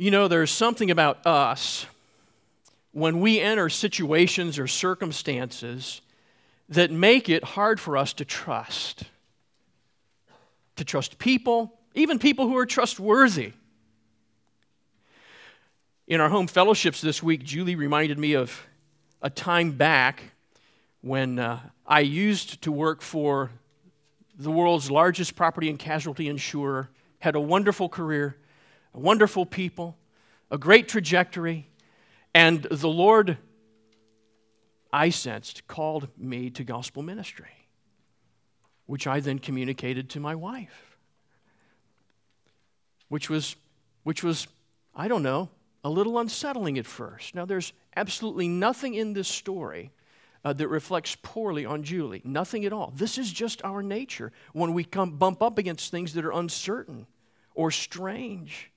You know, there's something about us when we enter situations or circumstances that make it hard for us to trust. To trust people, even people who are trustworthy. In our home fellowships this week, Julie reminded me of a time back when uh, I used to work for the world's largest property and casualty insurer, had a wonderful career, wonderful people, a great trajectory, and the Lord, I sensed, called me to gospel ministry, which I then communicated to my wife, which was, which was I don't know, a little unsettling at first. Now, there's absolutely nothing in this story uh, that reflects poorly on Julie. Nothing at all. This is just our nature when we come bump up against things that are uncertain or strange,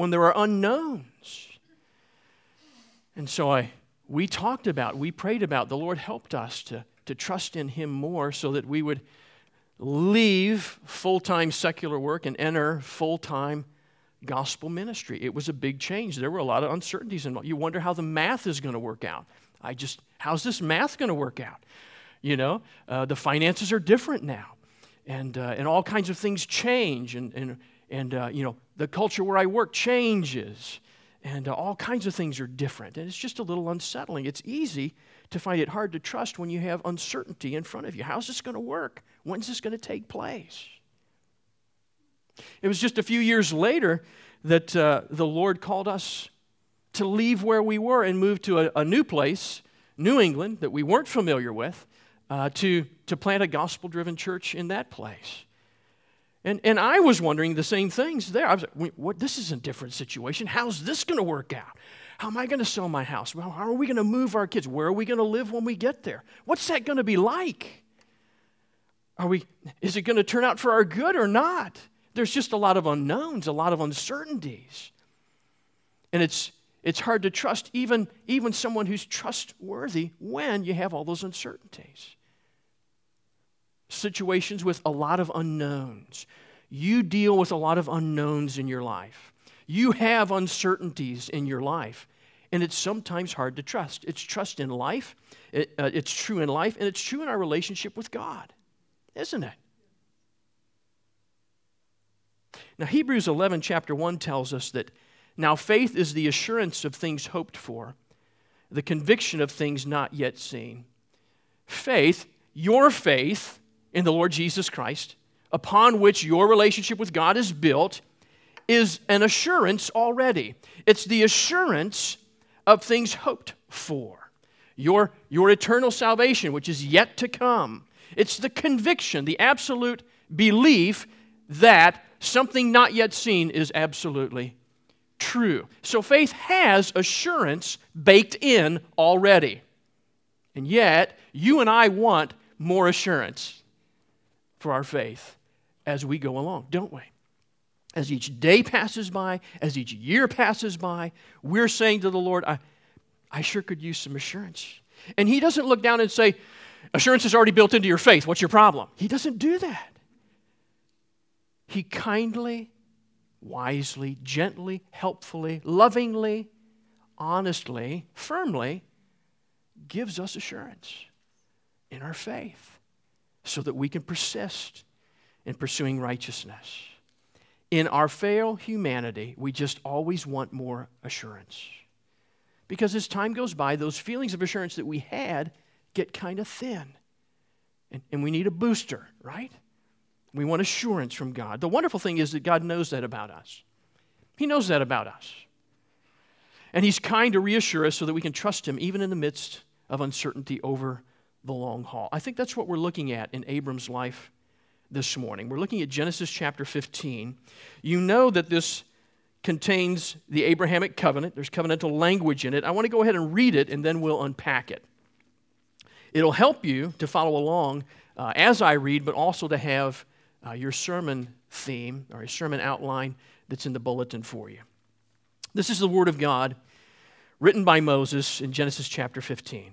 when there are unknowns. And so I, we talked about, we prayed about, the Lord helped us to, to trust in Him more so that we would leave full time secular work and enter full time gospel ministry. It was a big change. There were a lot of uncertainties involved. You wonder how the math is going to work out. I just, how's this math going to work out? You know, uh, the finances are different now, and, uh, and all kinds of things change, and, and, and uh, you know, the culture where I work changes, and uh, all kinds of things are different, and it's just a little unsettling. It's easy to find it hard to trust when you have uncertainty in front of you. How's this going to work? When's this going to take place? It was just a few years later that uh, the Lord called us to leave where we were and move to a, a new place, New England, that we weren't familiar with, uh, to, to plant a gospel driven church in that place. And, and I was wondering the same things there. I was like, what, this is a different situation. How's this going to work out? How am I going to sell my house? Well, how are we going to move our kids? Where are we going to live when we get there? What's that going to be like? Are we, is it going to turn out for our good or not? There's just a lot of unknowns, a lot of uncertainties. And it's, it's hard to trust even, even someone who's trustworthy when you have all those uncertainties. Situations with a lot of unknowns. You deal with a lot of unknowns in your life. You have uncertainties in your life, and it's sometimes hard to trust. It's trust in life, it, uh, it's true in life, and it's true in our relationship with God, isn't it? Now, Hebrews 11, chapter 1 tells us that now faith is the assurance of things hoped for, the conviction of things not yet seen. Faith, your faith in the Lord Jesus Christ, upon which your relationship with God is built, is an assurance already. It's the assurance of things hoped for. Your, your eternal salvation, which is yet to come. It's the conviction, the absolute belief that something not yet seen is absolutely true. So faith has assurance baked in already. And yet, you and I want more assurance for our faith as we go along, don't we? As each day passes by, as each year passes by, we're saying to the Lord, I, I sure could use some assurance. And He doesn't look down and say, Assurance is already built into your faith. What's your problem? He doesn't do that. He kindly, wisely, gently, helpfully, lovingly, honestly, firmly gives us assurance in our faith so that we can persist in pursuing righteousness. In our frail humanity, we just always want more assurance. Because as time goes by, those feelings of assurance that we had get kind of thin. And, and we need a booster, right? We want assurance from God. The wonderful thing is that God knows that about us. He knows that about us. And He's kind to reassure us so that we can trust Him even in the midst of uncertainty over the long haul. I think that's what we're looking at in Abram's life this morning. We're looking at Genesis chapter 15. You know that this contains the Abrahamic covenant, there's covenantal language in it. I want to go ahead and read it and then we'll unpack it. It'll help you to follow along uh, as I read, but also to have uh, your sermon theme or your sermon outline that's in the bulletin for you. This is the Word of God written by Moses in Genesis chapter 15.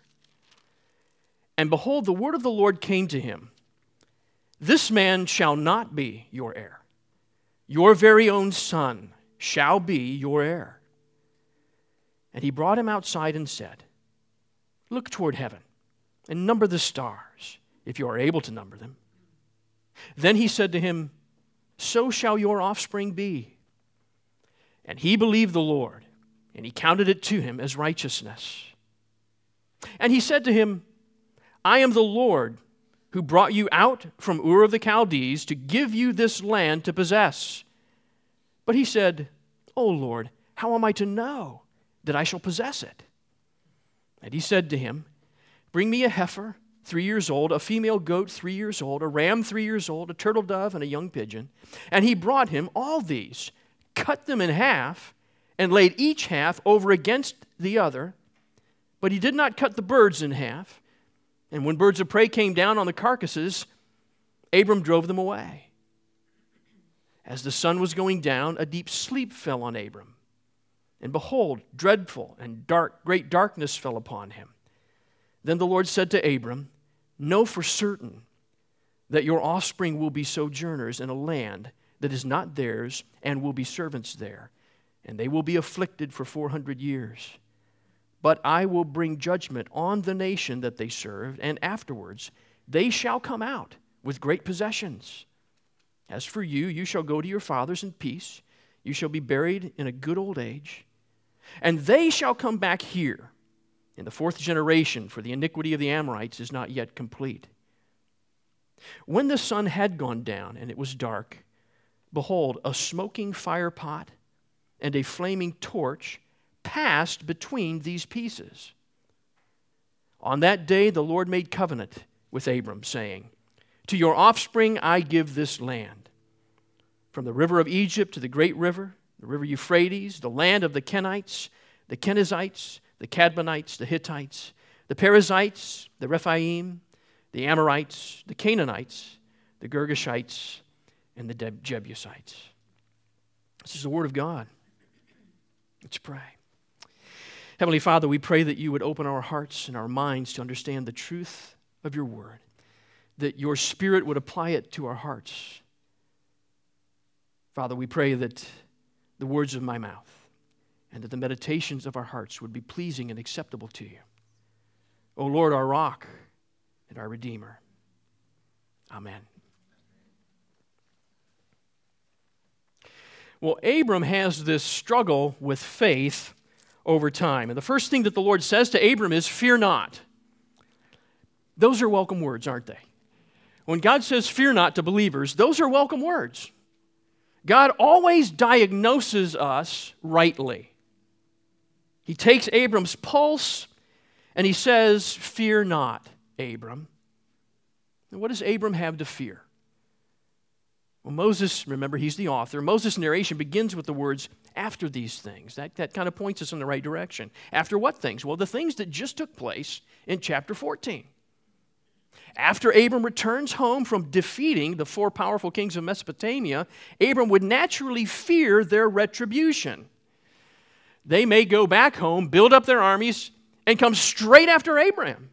And behold, the word of the Lord came to him This man shall not be your heir, your very own son shall be your heir. And he brought him outside and said, Look toward heaven and number the stars, if you are able to number them. Then he said to him, So shall your offspring be. And he believed the Lord, and he counted it to him as righteousness. And he said to him, I am the Lord who brought you out from Ur of the Chaldees to give you this land to possess. But he said, O Lord, how am I to know that I shall possess it? And he said to him, Bring me a heifer, three years old, a female goat, three years old, a ram, three years old, a turtle dove, and a young pigeon. And he brought him all these, cut them in half, and laid each half over against the other. But he did not cut the birds in half. And when birds of prey came down on the carcasses, Abram drove them away. As the sun was going down, a deep sleep fell on Abram. And behold, dreadful and dark, great darkness fell upon him. Then the Lord said to Abram, Know for certain that your offspring will be sojourners in a land that is not theirs and will be servants there, and they will be afflicted for 400 years. But I will bring judgment on the nation that they served, and afterwards they shall come out with great possessions. As for you, you shall go to your fathers in peace. You shall be buried in a good old age. And they shall come back here in the fourth generation, for the iniquity of the Amorites is not yet complete. When the sun had gone down and it was dark, behold, a smoking fire pot and a flaming torch passed between these pieces. On that day, the Lord made covenant with Abram, saying, To your offspring I give this land. From the river of Egypt to the great river, the river Euphrates, the land of the Kenites, the Kenizzites, the Cadmonites, the Hittites, the Perizzites, the Rephaim, the Amorites, the Canaanites, the Girgashites, and the Jebusites. This is the Word of God. Let's pray. Heavenly Father, we pray that you would open our hearts and our minds to understand the truth of your Word, that your Spirit would apply it to our hearts. Father, we pray that the words of my mouth and that the meditations of our hearts would be pleasing and acceptable to you. O Lord, our rock and our Redeemer. Amen. Well, Abram has this struggle with faith over time. And the first thing that the Lord says to Abram is, Fear not. Those are welcome words, aren't they? When God says, Fear not to believers, those are welcome words. God always diagnoses us rightly. He takes Abram's pulse and he says, Fear not, Abram. And what does Abram have to fear? Well, Moses, remember, he's the author. Moses' narration begins with the words, after these things. That, that kind of points us in the right direction. After what things? Well, the things that just took place in chapter 14. After Abram returns home from defeating the four powerful kings of Mesopotamia, Abram would naturally fear their retribution they may go back home, build up their armies, and come straight after Abraham.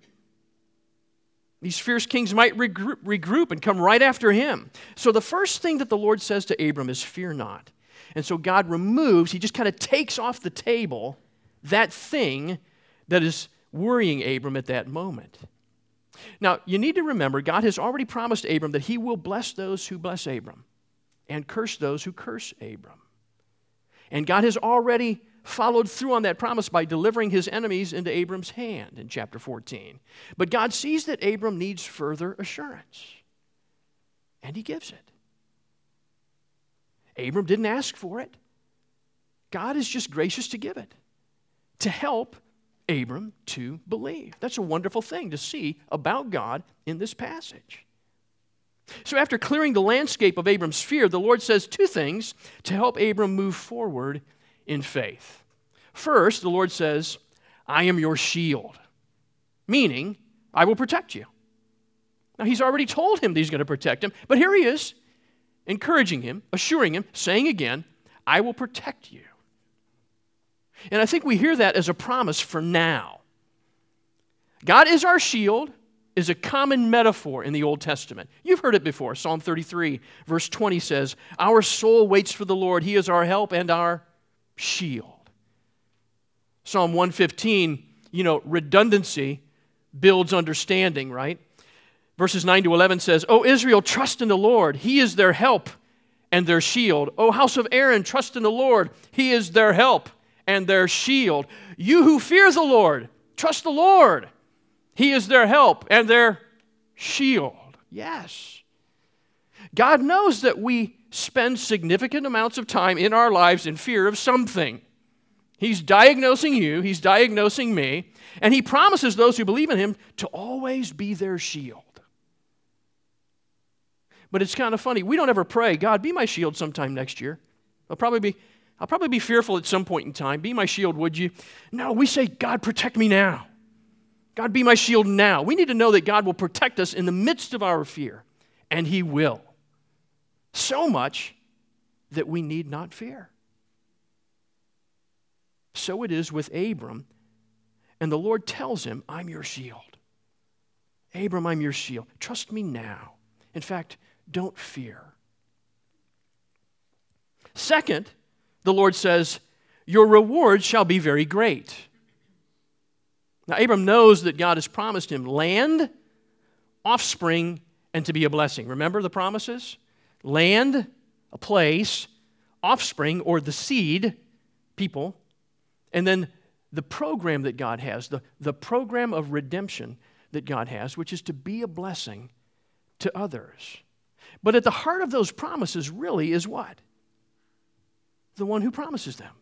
These fierce kings might regroup, regroup, and come right after him. So the first thing that the Lord says to Abram is, Fear not. And so God removes, he just kind of takes off the table that thing that is worrying Abram at that moment. Now, you need to remember, God has already promised Abram that he will bless those who bless Abram and curse those who curse Abram. And God has already followed through on that promise by delivering his enemies into Abram's hand in chapter 14. But God sees that Abram needs further assurance, and he gives it. Abram didn't ask for it, God is just gracious to give it to help Abram to believe. That's a wonderful thing to see about God in this passage. So, after clearing the landscape of Abram's fear, the Lord says two things to help Abram move forward in faith. First, the Lord says, I am your shield, meaning, I will protect you. Now, he's already told him that he's going to protect him, but here he is, encouraging him, assuring him, saying again, I will protect you. And I think we hear that as a promise for now. God is our shield is a common metaphor in the Old Testament. You've heard it before. Psalm 33, verse 20 says, Our soul waits for the Lord. He is our help and our shield. Psalm 115, you know, redundancy builds understanding, right? Verses 9 to 11 says, O Israel, trust in the Lord. He is their help and their shield. O house of Aaron, trust in the Lord. He is their help and their shield. You who fear the Lord, trust the Lord. He is their help and their shield. Yes. God knows that we spend significant amounts of time in our lives in fear of something. He's diagnosing you, He's diagnosing me, and He promises those who believe in Him to always be their shield. But it's kind of funny. We don't ever pray, God, be my shield sometime next year. I'll probably be, I'll probably be fearful at some point in time. Be my shield, would you? No, we say, God, protect me now. God, be my shield now. We need to know that God will protect us in the midst of our fear, and He will. So much that we need not fear. So it is with Abram, and the Lord tells him, I'm your shield. Abram, I'm your shield. Trust me now. In fact, don't fear. Second, the Lord says, Your reward shall be very great. Now, Abram knows that God has promised him land, offspring, and to be a blessing. Remember the promises? Land, a place, offspring, or the seed, people, and then the program that God has, the, the program of redemption that God has, which is to be a blessing to others. But at the heart of those promises really is what? The one who promises them.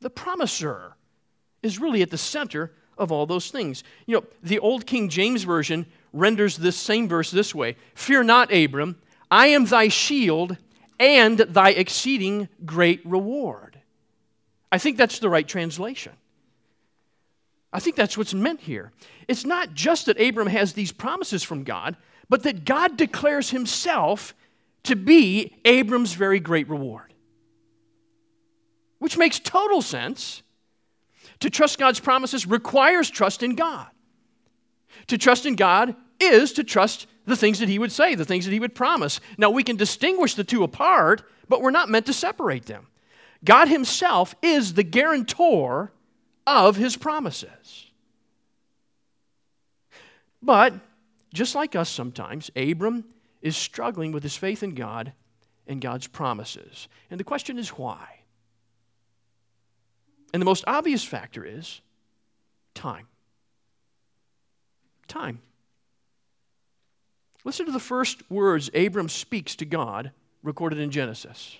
The promiser is really at the center of all those things. You know, the old King James Version renders this same verse this way Fear not, Abram, I am thy shield and thy exceeding great reward. I think that's the right translation. I think that's what's meant here. It's not just that Abram has these promises from God, but that God declares himself to be Abram's very great reward. Which makes total sense to trust God's promises requires trust in God. To trust in God is to trust the things that He would say, the things that He would promise. Now, we can distinguish the two apart, but we're not meant to separate them. God Himself is the guarantor of His promises. But, just like us sometimes, Abram is struggling with his faith in God and God's promises. And the question is why? And the most obvious factor is time. Time. Listen to the first words Abram speaks to God recorded in Genesis.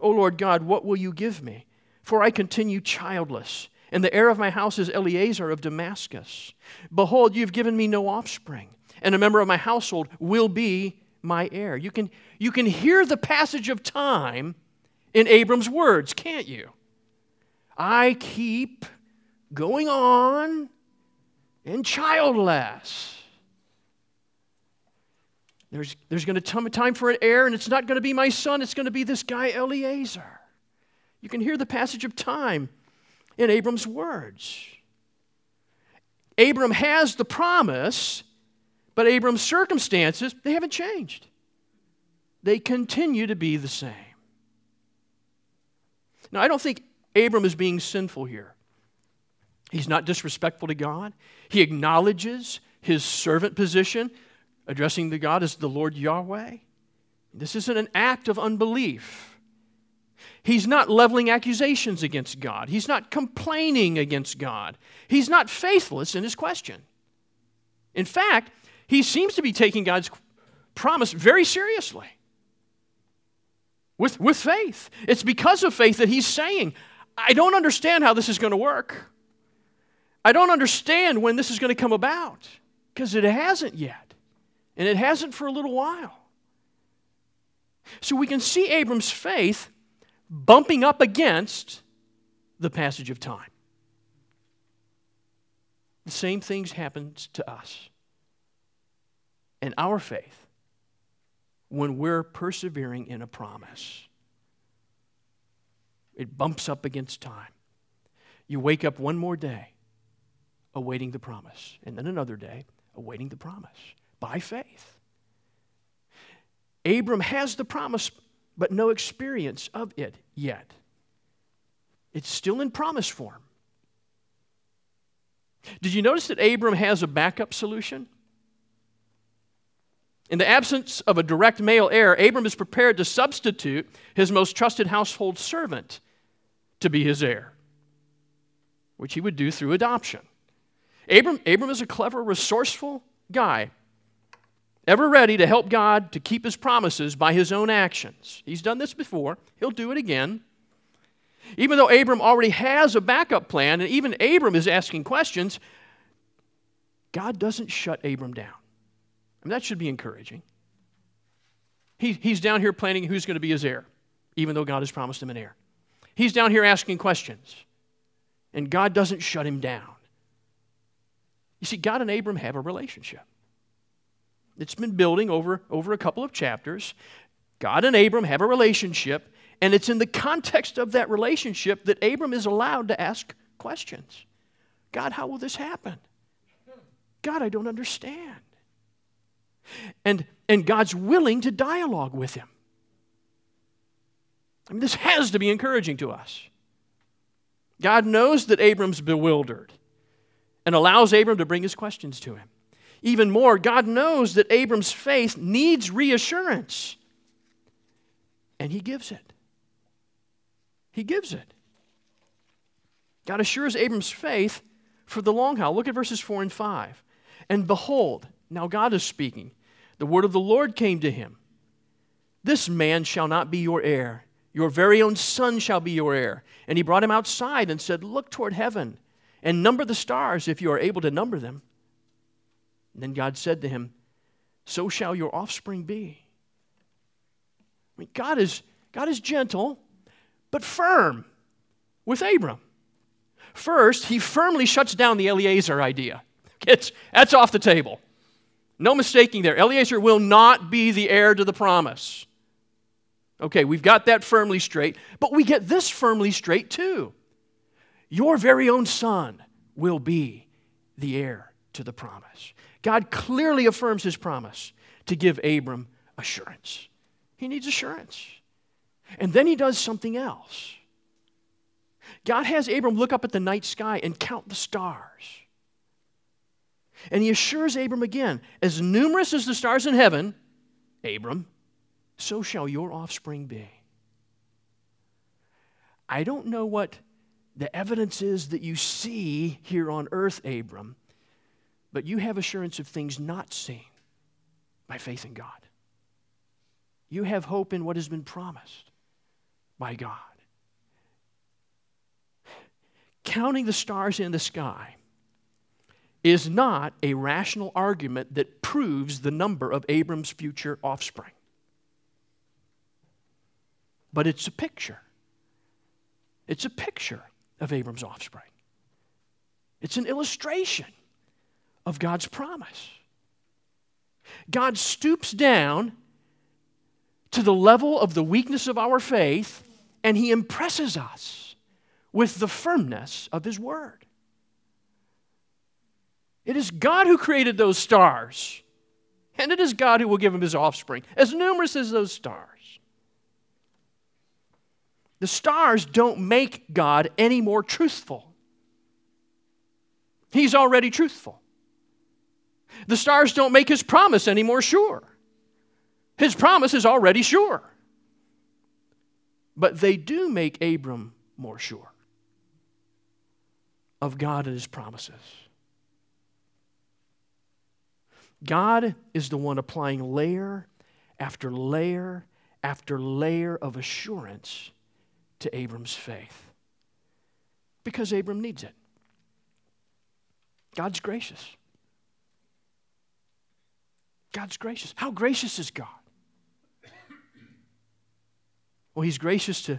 O Lord God, what will you give me? For I continue childless, and the heir of my house is Eliezer of Damascus. Behold, you've given me no offspring, and a member of my household will be my heir. You can, you can hear the passage of time in Abram's words, can't you? I keep going on and childless. There's, there's going to come a time for an heir, and it's not going to be my son, it's going to be this guy Eliezer. You can hear the passage of time in Abram's words. Abram has the promise, but Abram's circumstances, they haven't changed. They continue to be the same. Now, I don't think Abram is being sinful here. He's not disrespectful to God. He acknowledges his servant position, addressing the God as the Lord Yahweh. This isn't an act of unbelief. He's not leveling accusations against God. He's not complaining against God. He's not faithless in his question. In fact, he seems to be taking God's promise very seriously with, with faith. It's because of faith that he's saying, I don't understand how this is going to work. I don't understand when this is going to come about because it hasn't yet. And it hasn't for a little while. So we can see Abram's faith bumping up against the passage of time. The same things happens to us and our faith when we're persevering in a promise. It bumps up against time. You wake up one more day awaiting the promise, and then another day awaiting the promise by faith. Abram has the promise, but no experience of it yet. It's still in promise form. Did you notice that Abram has a backup solution? In the absence of a direct male heir, Abram is prepared to substitute his most trusted household servant to be his heir, which he would do through adoption. Abram, Abram is a clever, resourceful guy, ever ready to help God to keep his promises by his own actions. He's done this before, he'll do it again. Even though Abram already has a backup plan, and even Abram is asking questions, God doesn't shut Abram down. I mean, that should be encouraging. He, he's down here planning who's going to be his heir, even though God has promised him an heir. He's down here asking questions, and God doesn't shut him down. You see, God and Abram have a relationship. It's been building over, over a couple of chapters. God and Abram have a relationship, and it's in the context of that relationship that Abram is allowed to ask questions. God, how will this happen? God, I don't understand. And, and God's willing to dialogue with him. I mean, this has to be encouraging to us. God knows that Abram's bewildered and allows Abram to bring his questions to him. Even more, God knows that Abram's faith needs reassurance, and he gives it. He gives it. God assures Abram's faith for the long haul. Look at verses 4 and 5. And behold, now God is speaking. The word of the Lord came to him This man shall not be your heir, your very own son shall be your heir. And he brought him outside and said, Look toward heaven and number the stars if you are able to number them. And then God said to him, So shall your offspring be. I mean, God is, God is gentle, but firm with Abram. First, he firmly shuts down the Eliezer idea. It's, that's off the table. No mistaking there. Eliezer will not be the heir to the promise. Okay, we've got that firmly straight, but we get this firmly straight too. Your very own son will be the heir to the promise. God clearly affirms his promise to give Abram assurance. He needs assurance. And then he does something else. God has Abram look up at the night sky and count the stars. And he assures Abram again as numerous as the stars in heaven, Abram, so shall your offspring be. I don't know what the evidence is that you see here on earth, Abram, but you have assurance of things not seen by faith in God. You have hope in what has been promised by God. Counting the stars in the sky is not a rational argument that proves the number of Abram's future offspring. But it's a picture. It's a picture of Abram's offspring. It's an illustration of God's promise. God stoops down to the level of the weakness of our faith and he impresses us with the firmness of his word. It is God who created those stars, and it is God who will give him his offspring, as numerous as those stars. The stars don't make God any more truthful. He's already truthful. The stars don't make his promise any more sure. His promise is already sure. But they do make Abram more sure of God and his promises. God is the one applying layer after layer after layer of assurance to Abram's faith because Abram needs it. God's gracious. God's gracious. How gracious is God? Well, He's gracious to,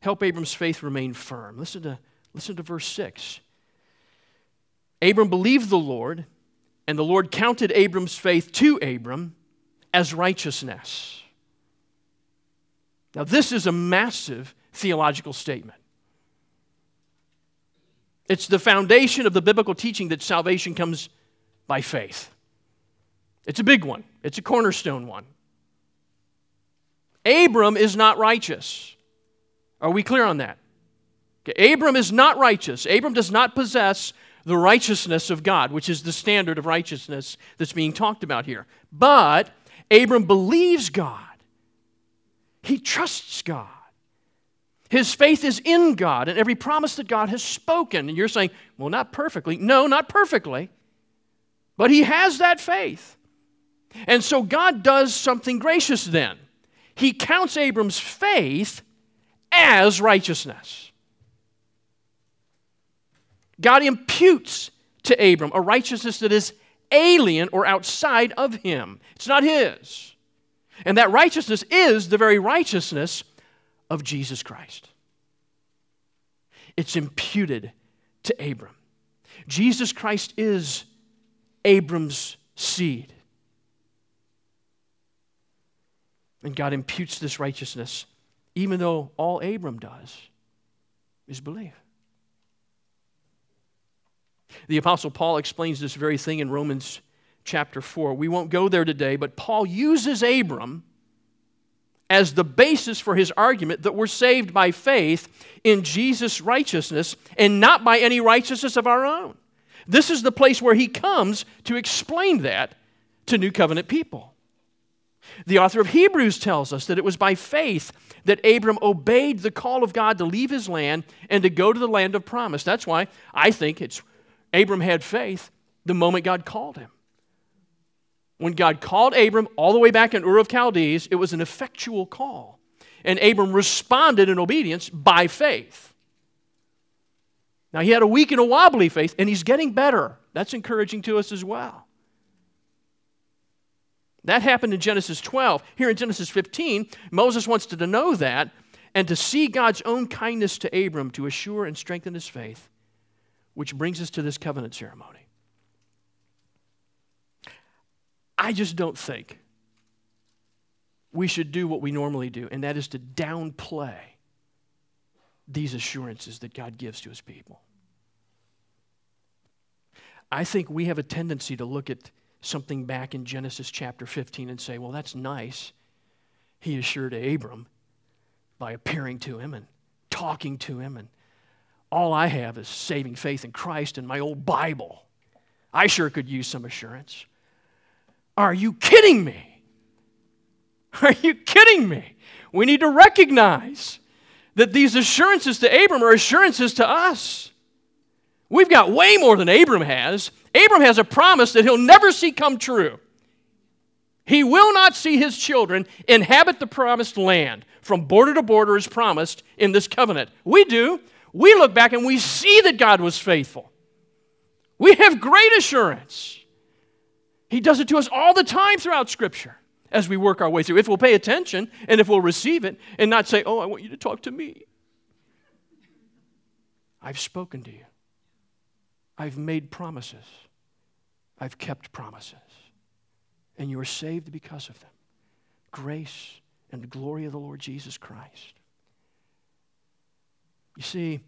help Abram's faith remain firm. Listen to, listen to verse 6. Abram believed the Lord, and the Lord counted Abram's faith to Abram as righteousness. Now, this is a massive theological statement. It's the foundation of the biblical teaching that salvation comes by faith. It's a big one, it's a cornerstone one. Abram is not righteous. Are we clear on that? Okay, Abram is not righteous. Abram does not possess the righteousness of God, which is the standard of righteousness that's being talked about here. But Abram believes God, he trusts God. His faith is in God and every promise that God has spoken. And you're saying, well, not perfectly. No, not perfectly. But he has that faith. And so God does something gracious then. He counts Abram's faith as righteousness. God imputes to Abram a righteousness that is alien or outside of him. It's not his. And that righteousness is the very righteousness of Jesus Christ. It's imputed to Abram. Jesus Christ is Abram's seed. And God imputes this righteousness, even though all Abram does is believe. The Apostle Paul explains this very thing in Romans chapter 4. We won't go there today, but Paul uses Abram as the basis for his argument that we're saved by faith in Jesus' righteousness and not by any righteousness of our own. This is the place where he comes to explain that to New Covenant people. The author of Hebrews tells us that it was by faith that Abram obeyed the call of God to leave his land and to go to the land of promise. That's why I think it's Abram had faith the moment God called him. When God called Abram all the way back in Ur of Chaldees, it was an effectual call. And Abram responded in obedience by faith. Now, he had a weak and a wobbly faith, and he's getting better. That's encouraging to us as well. That happened in Genesis 12. Here in Genesis 15, Moses wants to know that and to see God's own kindness to Abram to assure and strengthen his faith, which brings us to this covenant ceremony. I just don't think we should do what we normally do, and that is to downplay these assurances that God gives to his people. I think we have a tendency to look at something back in Genesis chapter 15 and say, well, that's nice. He assured Abram by appearing to him and talking to him, and all I have is saving faith in Christ and my old Bible. I sure could use some assurance. Are you kidding me? Are you kidding me? We need to recognize that these assurances to Abram are assurances to us. We've got way more than Abram has. Abram has a promise that he'll never see come true. He will not see his children inhabit the promised land from border to border as promised in this covenant. We do. We look back and we see that God was faithful. We have great assurance. He does it to us all the time throughout Scripture as we work our way through. If we'll pay attention and if we'll receive it and not say, Oh, I want you to talk to me. I've spoken to you. I've made promises. I've kept promises. And you are saved because of them. Grace and the glory of the Lord Jesus Christ. You see,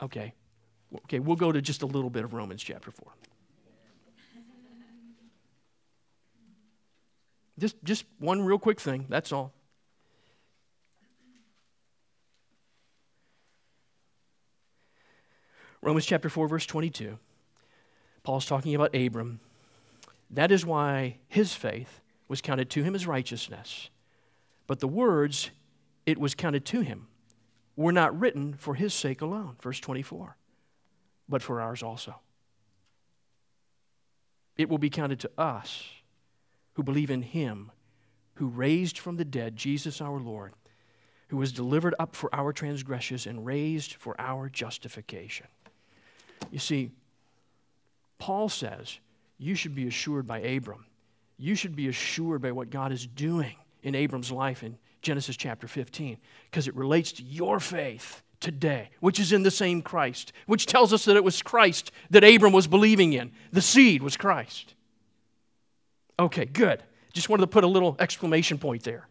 okay, okay, we'll go to just a little bit of Romans chapter 4. Just, just one real quick thing, that's all. Romans chapter 4, verse 22. Paul's talking about Abram. That is why his faith was counted to him as righteousness. But the words, it was counted to him, were not written for his sake alone, verse 24, but for ours also. It will be counted to us who believe in him who raised from the dead Jesus our Lord, who was delivered up for our transgressions and raised for our justification. You see, Paul says you should be assured by Abram. You should be assured by what God is doing in Abram's life in Genesis chapter 15, because it relates to your faith today, which is in the same Christ, which tells us that it was Christ that Abram was believing in. The seed was Christ. Okay, good. Just wanted to put a little exclamation point there.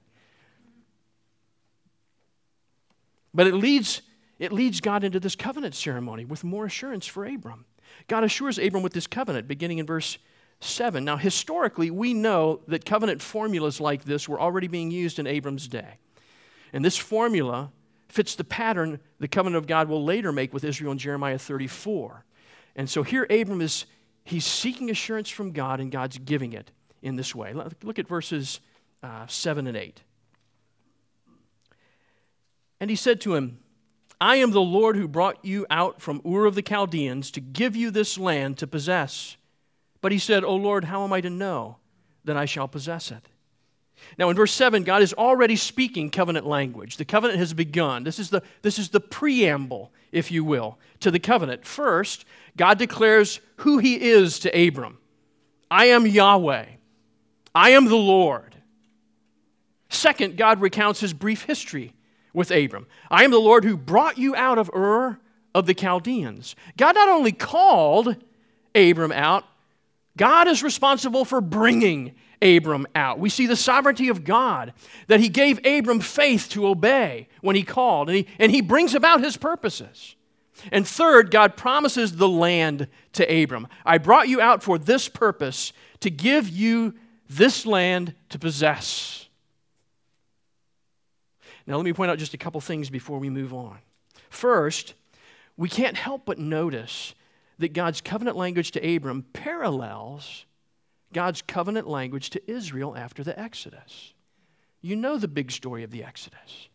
But it leads, it leads God into this covenant ceremony with more assurance for Abram. God assures Abram with this covenant beginning in verse 7. Now, historically, we know that covenant formulas like this were already being used in Abram's day. And this formula fits the pattern the covenant of God will later make with Israel in Jeremiah 34. And so here Abram is he's seeking assurance from God and God's giving it in this way. Look at verses uh, 7 and 8. And he said to him, I am the Lord who brought you out from Ur of the Chaldeans to give you this land to possess. But he said, O Lord, how am I to know that I shall possess it? Now, in verse 7, God is already speaking covenant language. The covenant has begun. This is the, this is the preamble, if you will, to the covenant. First, God declares who he is to Abram I am Yahweh, I am the Lord. Second, God recounts his brief history with Abram. I am the Lord who brought you out of Ur of the Chaldeans. God not only called Abram out, God is responsible for bringing Abram out. We see the sovereignty of God, that He gave Abram faith to obey when He called, and He, and he brings about His purposes. And third, God promises the land to Abram. I brought you out for this purpose, to give you this land to possess. Now, let me point out just a couple things before we move on. First, we can't help but notice that God's covenant language to Abram parallels God's covenant language to Israel after the Exodus. You know the big story of the Exodus,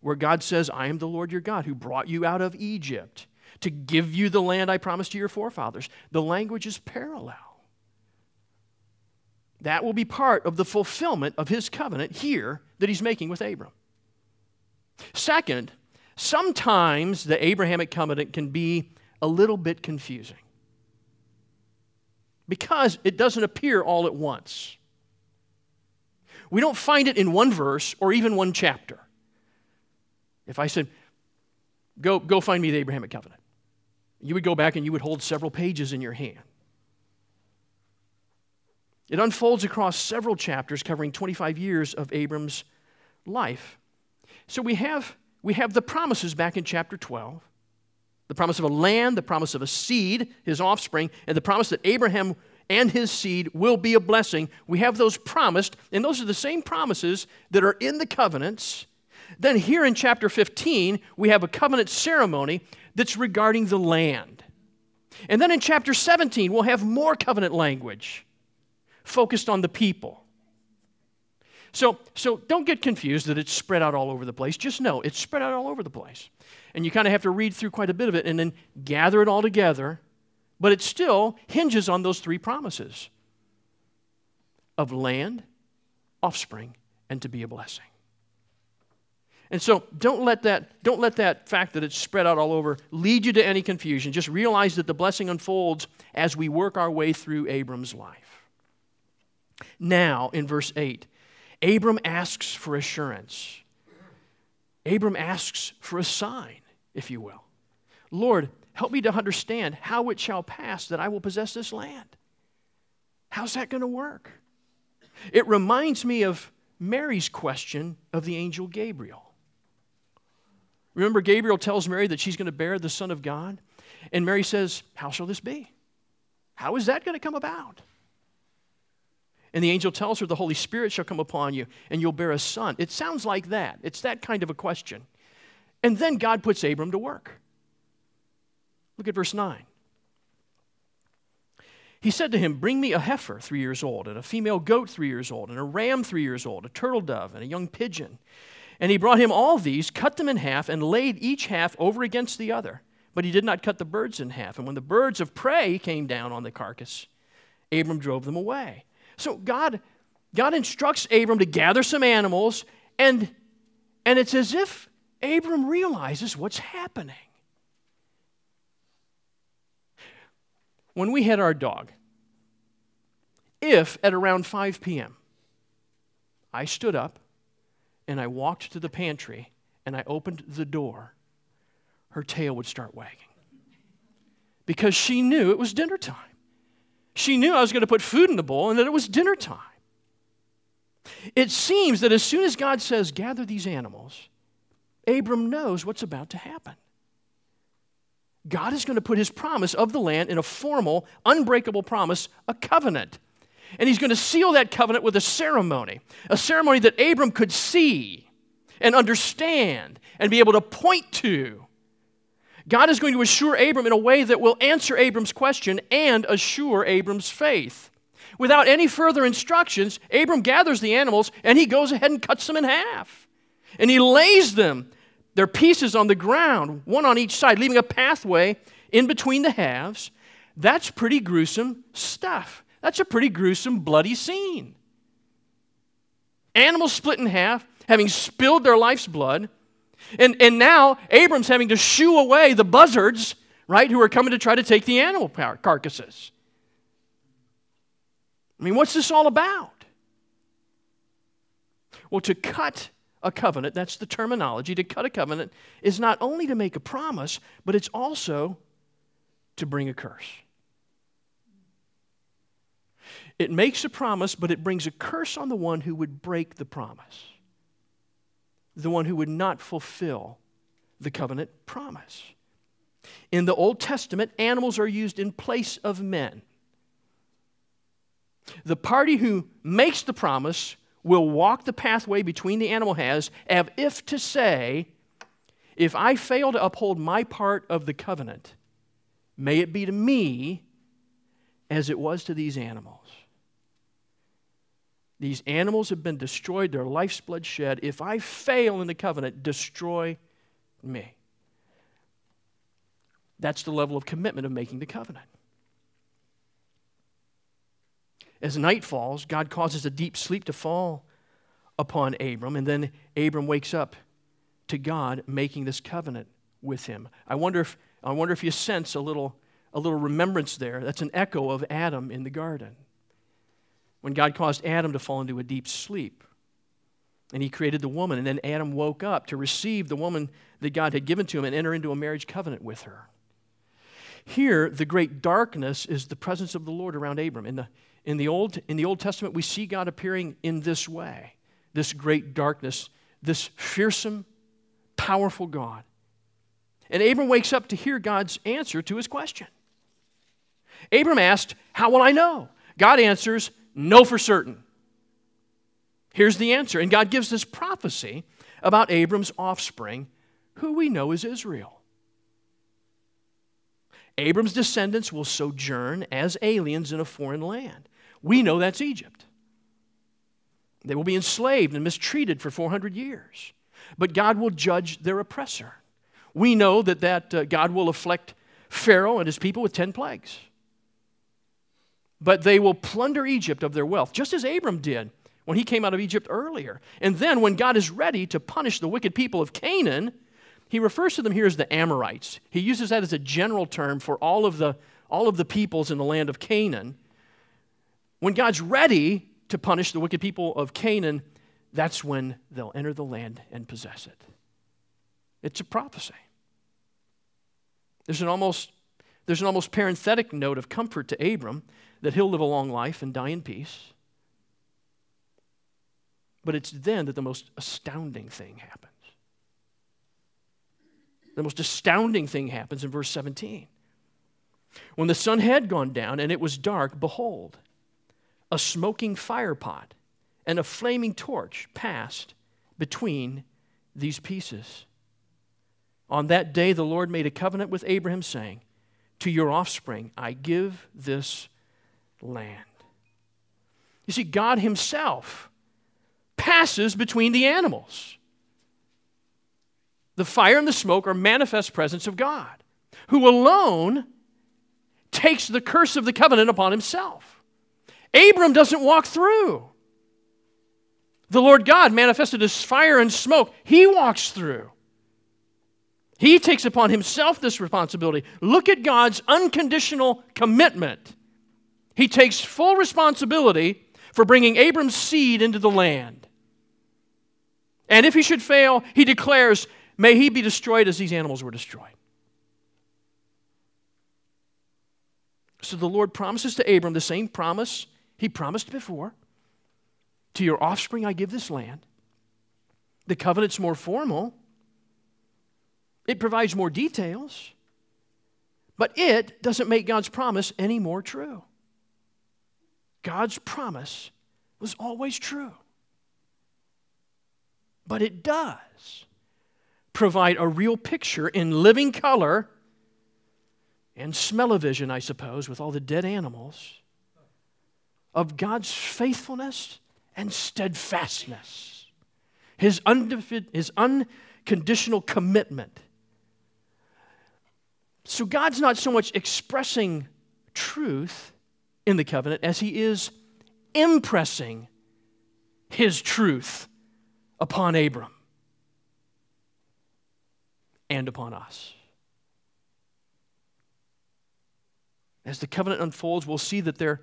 where God says, I am the Lord your God who brought you out of Egypt to give you the land I promised to your forefathers. The language is parallel. That will be part of the fulfillment of his covenant here that he's making with Abram. Second, sometimes the Abrahamic covenant can be a little bit confusing because it doesn't appear all at once. We don't find it in one verse or even one chapter. If I said, go, go find me the Abrahamic covenant, you would go back and you would hold several pages in your hand. It unfolds across several chapters covering 25 years of Abram's life. So we have, we have the promises back in chapter 12 the promise of a land, the promise of a seed, his offspring, and the promise that Abraham and his seed will be a blessing. We have those promised, and those are the same promises that are in the covenants. Then, here in chapter 15, we have a covenant ceremony that's regarding the land. And then in chapter 17, we'll have more covenant language focused on the people. So, so don't get confused that it's spread out all over the place. Just know it's spread out all over the place. And you kind of have to read through quite a bit of it and then gather it all together. But it still hinges on those three promises of land, offspring, and to be a blessing. And so don't let that, don't let that fact that it's spread out all over lead you to any confusion. Just realize that the blessing unfolds as we work our way through Abram's life. Now, in verse 8, Abram asks for assurance. Abram asks for a sign, if you will. Lord, help me to understand how it shall pass that I will possess this land. How's that going to work? It reminds me of Mary's question of the angel Gabriel. Remember, Gabriel tells Mary that she's going to bear the Son of God? And Mary says, How shall this be? How is that going to come about? And the angel tells her, The Holy Spirit shall come upon you, and you'll bear a son. It sounds like that. It's that kind of a question. And then God puts Abram to work. Look at verse 9. He said to him, Bring me a heifer three years old, and a female goat three years old, and a ram three years old, a turtle dove, and a young pigeon. And he brought him all these, cut them in half, and laid each half over against the other. But he did not cut the birds in half. And when the birds of prey came down on the carcass, Abram drove them away. So God, God instructs Abram to gather some animals, and, and it's as if Abram realizes what's happening. When we had our dog, if at around 5 p.m. I stood up and I walked to the pantry and I opened the door, her tail would start wagging. Because she knew it was dinner time. She knew I was going to put food in the bowl and that it was dinner time. It seems that as soon as God says, Gather these animals, Abram knows what's about to happen. God is going to put his promise of the land in a formal, unbreakable promise, a covenant. And he's going to seal that covenant with a ceremony, a ceremony that Abram could see and understand and be able to point to. God is going to assure Abram in a way that will answer Abram's question and assure Abram's faith. Without any further instructions, Abram gathers the animals and he goes ahead and cuts them in half. And he lays them, their pieces on the ground, one on each side, leaving a pathway in between the halves. That's pretty gruesome stuff. That's a pretty gruesome, bloody scene. Animals split in half, having spilled their life's blood. And, and now Abram's having to shoo away the buzzards, right, who are coming to try to take the animal carcasses. I mean, what's this all about? Well, to cut a covenant, that's the terminology, to cut a covenant is not only to make a promise, but it's also to bring a curse. It makes a promise, but it brings a curse on the one who would break the promise, the one who would not fulfill the covenant promise. In the Old Testament, animals are used in place of men. The party who makes the promise will walk the pathway between the animal has, as if to say, if I fail to uphold my part of the covenant, may it be to me as it was to these animals. These animals have been destroyed, their life's blood shed. If I fail in the covenant, destroy me. That's the level of commitment of making the covenant. As night falls, God causes a deep sleep to fall upon Abram, and then Abram wakes up to God making this covenant with him. I wonder if, I wonder if you sense a little, a little remembrance there. That's an echo of Adam in the garden. When God caused Adam to fall into a deep sleep, and he created the woman, and then Adam woke up to receive the woman that God had given to him and enter into a marriage covenant with her. Here, the great darkness is the presence of the Lord around Abram. In the, in the, Old, in the Old Testament, we see God appearing in this way this great darkness, this fearsome, powerful God. And Abram wakes up to hear God's answer to his question. Abram asked, How will I know? God answers, Know for certain. Here's the answer. And God gives this prophecy about Abram's offspring, who we know is Israel. Abram's descendants will sojourn as aliens in a foreign land. We know that's Egypt. They will be enslaved and mistreated for 400 years. But God will judge their oppressor. We know that, that uh, God will afflict Pharaoh and his people with 10 plagues. But they will plunder Egypt of their wealth, just as Abram did when he came out of Egypt earlier. And then, when God is ready to punish the wicked people of Canaan, he refers to them here as the Amorites. He uses that as a general term for all of the, all of the peoples in the land of Canaan. When God's ready to punish the wicked people of Canaan, that's when they'll enter the land and possess it. It's a prophecy. There's an almost, there's an almost parenthetic note of comfort to Abram that he'll live a long life and die in peace. But it's then that the most astounding thing happens. The most astounding thing happens in verse 17. When the sun had gone down and it was dark, behold, a smoking firepot and a flaming torch passed between these pieces. On that day, the Lord made a covenant with Abraham, saying, To your offspring I give this land. You see, God Himself passes between the animals. The fire and the smoke are manifest presence of God, who alone takes the curse of the covenant upon Himself. Abram doesn't walk through. The Lord God manifested as fire and smoke. He walks through. He takes upon himself this responsibility. Look at God's unconditional commitment. He takes full responsibility for bringing Abram's seed into the land. And if he should fail, he declares, May he be destroyed as these animals were destroyed. So the Lord promises to Abram the same promise he promised before To your offspring I give this land. The covenant's more formal, it provides more details, but it doesn't make God's promise any more true. God's promise was always true. But it does provide a real picture in living color and smell-o-vision, I suppose, with all the dead animals, of God's faithfulness and steadfastness, his, his unconditional commitment. So God's not so much expressing truth in the covenant as he is impressing his truth upon Abram and upon us. As the covenant unfolds, we'll see that there,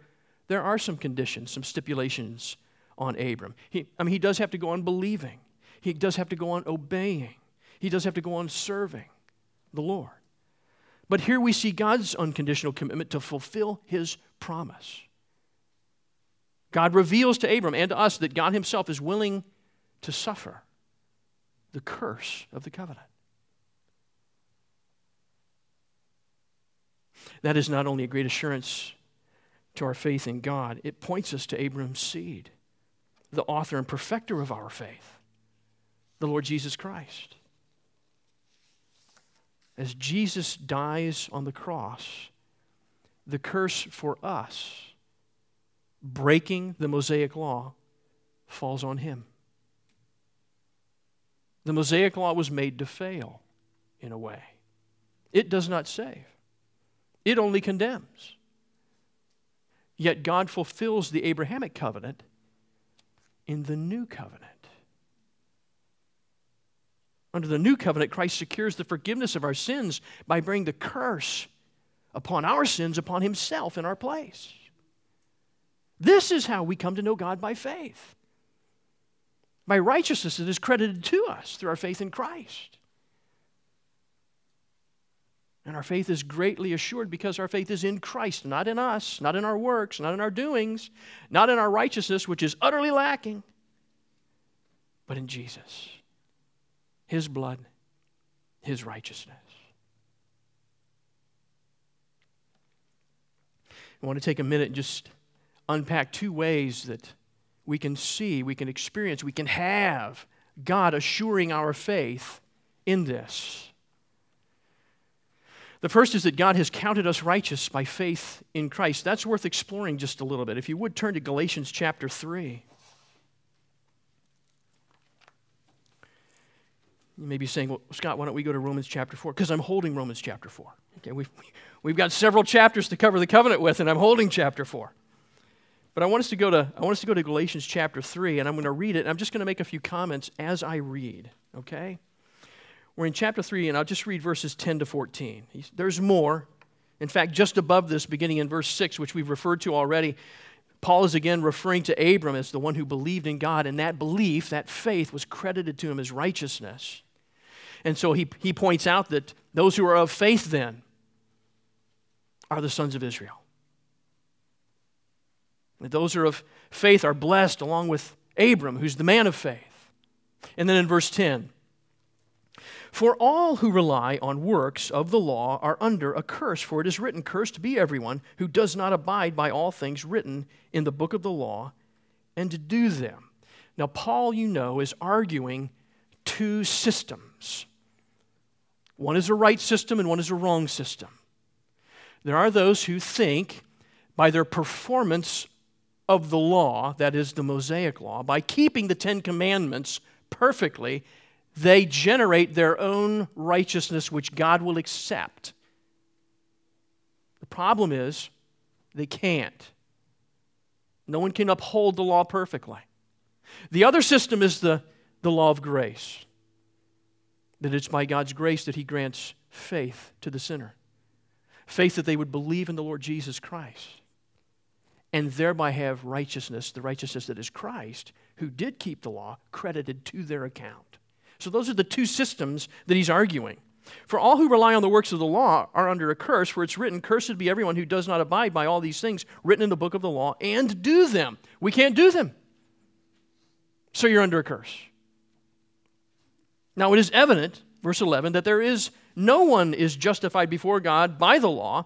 there are some conditions, some stipulations on Abram. He, I mean, he does have to go on believing, he does have to go on obeying, he does have to go on serving the Lord. But here we see God's unconditional commitment to fulfill his promise. God reveals to Abram and to us that God himself is willing to suffer the curse of the covenant. That is not only a great assurance to our faith in God, it points us to Abram's seed, the author and perfecter of our faith, the Lord Jesus Christ. As Jesus dies on the cross, the curse for us, breaking the Mosaic law, falls on him. The Mosaic law was made to fail in a way. It does not save, it only condemns. Yet God fulfills the Abrahamic covenant in the new covenant. Under the new covenant, Christ secures the forgiveness of our sins by bringing the curse upon our sins upon himself in our place. This is how we come to know God by faith by righteousness that is credited to us through our faith in Christ. And our faith is greatly assured because our faith is in Christ, not in us, not in our works, not in our doings, not in our righteousness, which is utterly lacking, but in Jesus, His blood, His righteousness. I want to take a minute and just unpack two ways that we can see, we can experience, we can have God assuring our faith in this. The first is that God has counted us righteous by faith in Christ. That's worth exploring just a little bit. If you would turn to Galatians chapter 3. You may be saying, well, Scott, why don't we go to Romans chapter 4? Because I'm holding Romans chapter 4. Okay, we've, we've got several chapters to cover the covenant with, and I'm holding chapter 4. But I want us to go to I want us to go to Galatians chapter 3 and I'm going to read it I'm just going to make a few comments as I read, okay? We're in chapter 3 and I'll just read verses 10 to 14. There's more. In fact, just above this beginning in verse 6 which we've referred to already, Paul is again referring to Abram as the one who believed in God and that belief, that faith was credited to him as righteousness. And so he, he points out that those who are of faith then are the sons of Israel. That Those who are of faith are blessed along with Abram, who's the man of faith. And then in verse 10, for all who rely on works of the law are under a curse, for it is written, Cursed be everyone who does not abide by all things written in the book of the law and to do them. Now, Paul, you know, is arguing two systems. One is a right system and one is a wrong system. There are those who think by their performance of the law, that is the Mosaic law, by keeping the Ten Commandments perfectly, they generate their own righteousness which God will accept. The problem is they can't. No one can uphold the law perfectly. The other system is the, the law of grace that it's by God's grace that He grants faith to the sinner. Faith that they would believe in the Lord Jesus Christ and thereby have righteousness, the righteousness that is Christ, who did keep the law credited to their account. So those are the two systems that he's arguing. For all who rely on the works of the law are under a curse, for it's written, Cursed be everyone who does not abide by all these things written in the book of the law and do them. We can't do them. So you're under a curse. Now it is evident, verse 11, that there is no one is justified before God by the law,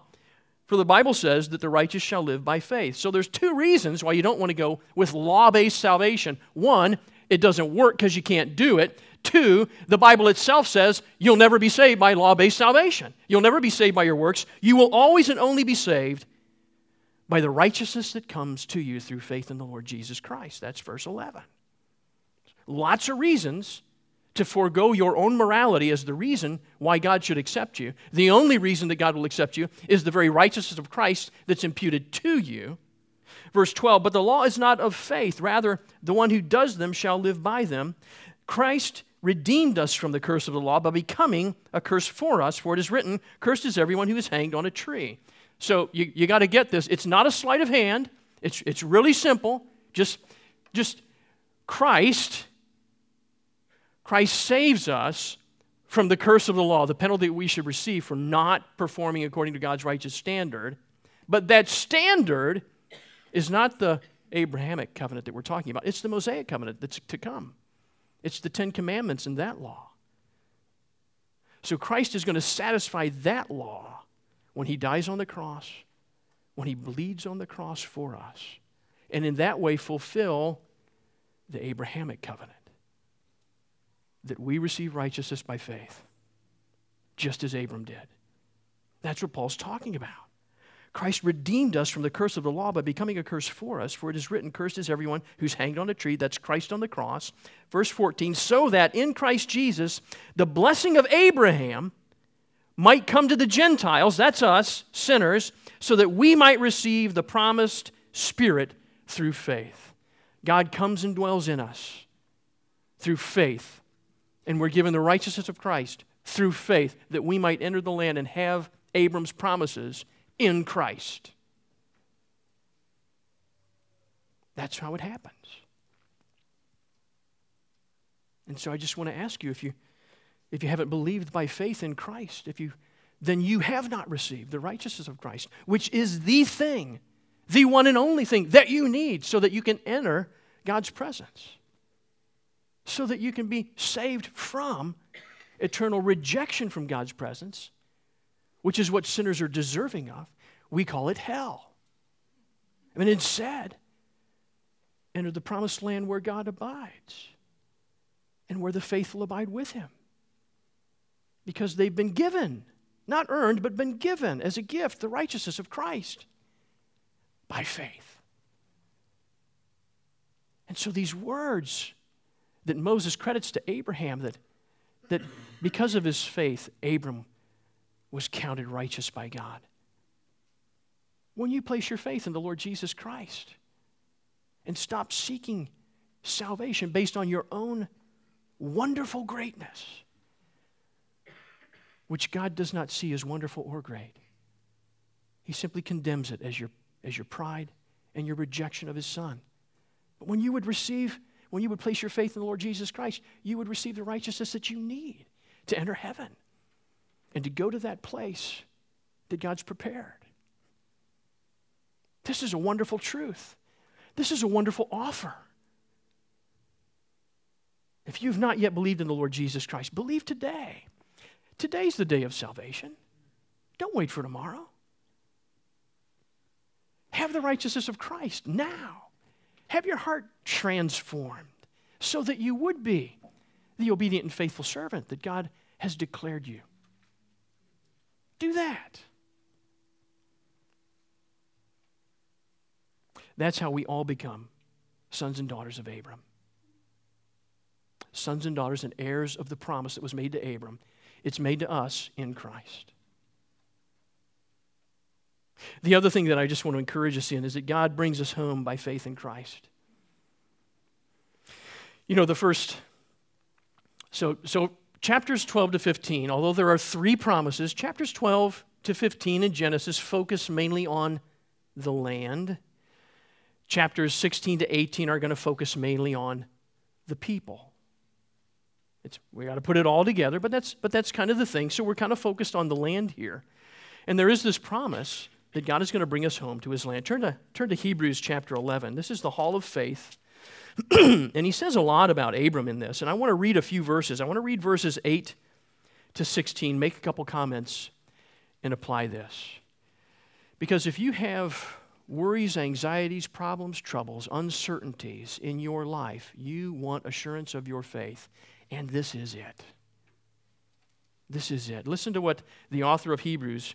for the Bible says that the righteous shall live by faith. So there's two reasons why you don't want to go with law based salvation. One, it doesn't work because you can't do it. Two, the Bible itself says you'll never be saved by law based salvation. You'll never be saved by your works. You will always and only be saved by the righteousness that comes to you through faith in the Lord Jesus Christ. That's verse 11. Lots of reasons to forego your own morality as the reason why God should accept you. The only reason that God will accept you is the very righteousness of Christ that's imputed to you. Verse 12, but the law is not of faith. Rather, the one who does them shall live by them. Christ redeemed us from the curse of the law by becoming a curse for us, for it is written, Cursed is everyone who is hanged on a tree. So you, you got to get this. It's not a sleight of hand, it's, it's really simple. Just, just Christ Christ saves us from the curse of the law, the penalty we should receive for not performing according to God's righteous standard. But that standard is not the Abrahamic covenant that we're talking about, it's the Mosaic covenant that's to come. It's the Ten Commandments and that law. So Christ is going to satisfy that law when he dies on the cross, when he bleeds on the cross for us, and in that way fulfill the Abrahamic covenant that we receive righteousness by faith, just as Abram did. That's what Paul's talking about. Christ redeemed us from the curse of the law by becoming a curse for us, for it is written, Cursed is everyone who's hanged on a tree. That's Christ on the cross. Verse 14, so that in Christ Jesus, the blessing of Abraham might come to the Gentiles, that's us, sinners, so that we might receive the promised Spirit through faith. God comes and dwells in us through faith and we're given the righteousness of Christ through faith that we might enter the land and have Abram's promises in Christ. That's how it happens. And so I just want to ask you if you if you haven't believed by faith in Christ, if you then you have not received the righteousness of Christ, which is the thing, the one and only thing that you need so that you can enter God's presence so that you can be saved from eternal rejection from God's presence, which is what sinners are deserving of. We call it hell. I mean, instead, enter the promised land where God abides and where the faithful abide with him. Because they've been given, not earned, but been given as a gift, the righteousness of Christ by faith. And so these words that Moses credits to Abraham that, that because of his faith, Abram was counted righteous by God. When you place your faith in the Lord Jesus Christ and stop seeking salvation based on your own wonderful greatness, which God does not see as wonderful or great, He simply condemns it as your, as your pride and your rejection of His Son. But when you would receive when you would place your faith in the Lord Jesus Christ, you would receive the righteousness that you need to enter heaven and to go to that place that God's prepared. This is a wonderful truth. This is a wonderful offer. If you've not yet believed in the Lord Jesus Christ, believe today. Today's the day of salvation. Don't wait for tomorrow. Have the righteousness of Christ now. Have your heart transformed so that you would be the obedient and faithful servant that God has declared you. Do that. That's how we all become sons and daughters of Abram. Sons and daughters and heirs of the promise that was made to Abram. It's made to us in Christ. The other thing that I just want to encourage us in is that God brings us home by faith in Christ. You know, the first, so, so chapters 12 to 15, although there are three promises, chapters 12 to 15 in Genesis focus mainly on the land. chapters 16 to 18 are going to focus mainly on the people. It's, we got to put it all together, but that's, but that's kind of the thing. So we're kind of focused on the land here. And there is this promise that God is going to bring us home to his land. Turn to, turn to Hebrews chapter 11. This is the hall of faith. and he says a lot about Abram in this. And I want to read a few verses. I want to read verses 8 to 16, make a couple comments, and apply this. Because if you have worries, anxieties, problems, troubles, uncertainties in your life, you want assurance of your faith. And this is it. This is it. Listen to what the author of Hebrews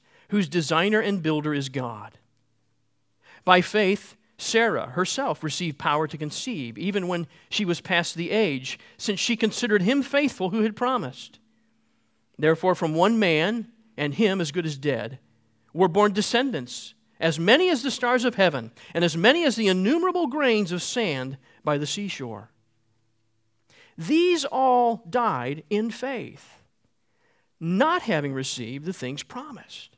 whose designer and builder is God. By faith, Sarah herself received power to conceive, even when she was past the age, since she considered him faithful who had promised. Therefore, from one man, and him as good as dead, were born descendants as many as the stars of heaven, and as many as the innumerable grains of sand by the seashore. These all died in faith, not having received the things promised,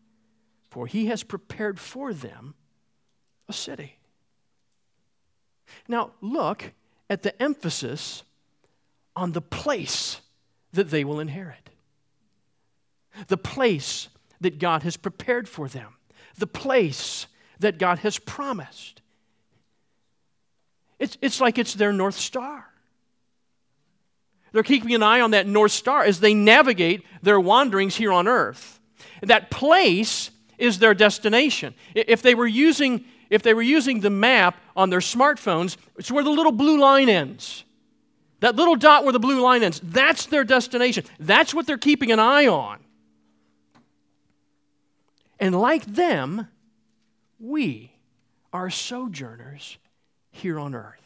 for he has prepared for them a city. Now, look at the emphasis on the place that they will inherit. The place that God has prepared for them the place that God has promised. It's, it's like it's their North Star. They're keeping an eye on that North Star as they navigate their wanderings here on earth. That place is their destination. If they were using, if they were using the map on their smartphones, it's where the little blue line ends. That little dot where the blue line ends, that's their destination. That's what they're keeping an eye on. And like them, we are sojourners here on earth.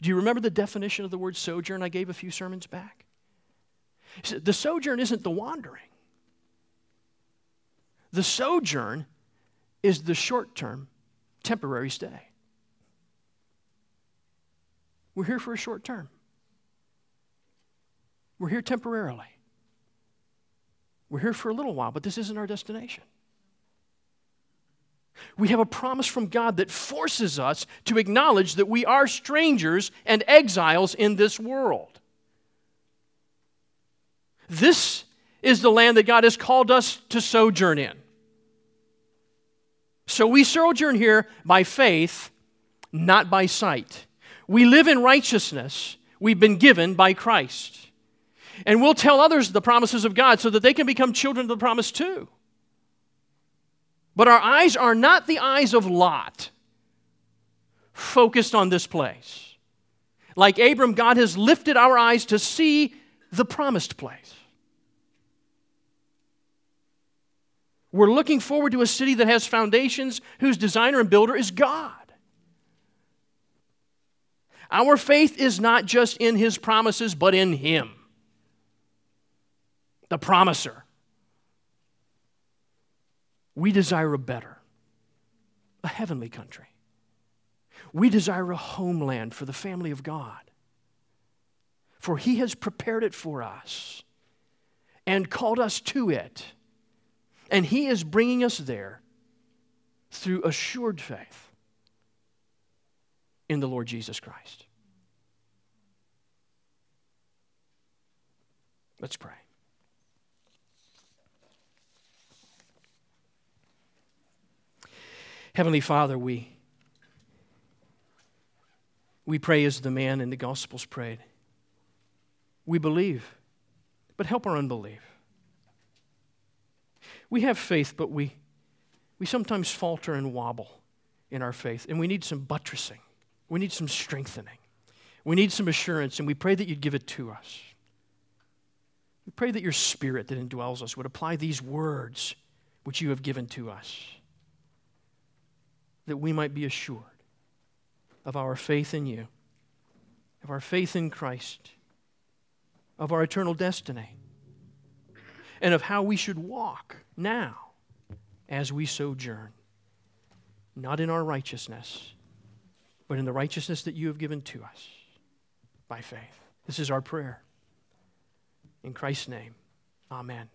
Do you remember the definition of the word sojourn I gave a few sermons back? The sojourn isn't the wandering. The sojourn is the short term, temporary stay. We're here for a short term. We're here temporarily. We're here for a little while, but this isn't our destination. We have a promise from God that forces us to acknowledge that we are strangers and exiles in this world. This is the land that God has called us to sojourn in. So we sojourn here by faith, not by sight. We live in righteousness we've been given by Christ. And we'll tell others the promises of God so that they can become children of the promise too. But our eyes are not the eyes of Lot, focused on this place. Like Abram, God has lifted our eyes to see the promised place. We're looking forward to a city that has foundations, whose designer and builder is God. Our faith is not just in His promises, but in Him the promiser. We desire a better, a heavenly country. We desire a homeland for the family of God. For He has prepared it for us and called us to it. And He is bringing us there through assured faith in the Lord Jesus Christ. Let's pray. Heavenly Father, we, we pray as the man in the Gospels prayed. We believe, but help our unbelief. We have faith, but we, we sometimes falter and wobble in our faith, and we need some buttressing. We need some strengthening. We need some assurance, and we pray that you'd give it to us. We pray that your spirit that indwells us would apply these words which you have given to us, that we might be assured of our faith in you, of our faith in Christ, of our eternal destiny, and of how we should walk now as we sojourn, not in our righteousness, but in the righteousness that you have given to us by faith. This is our prayer. In Christ's name, amen.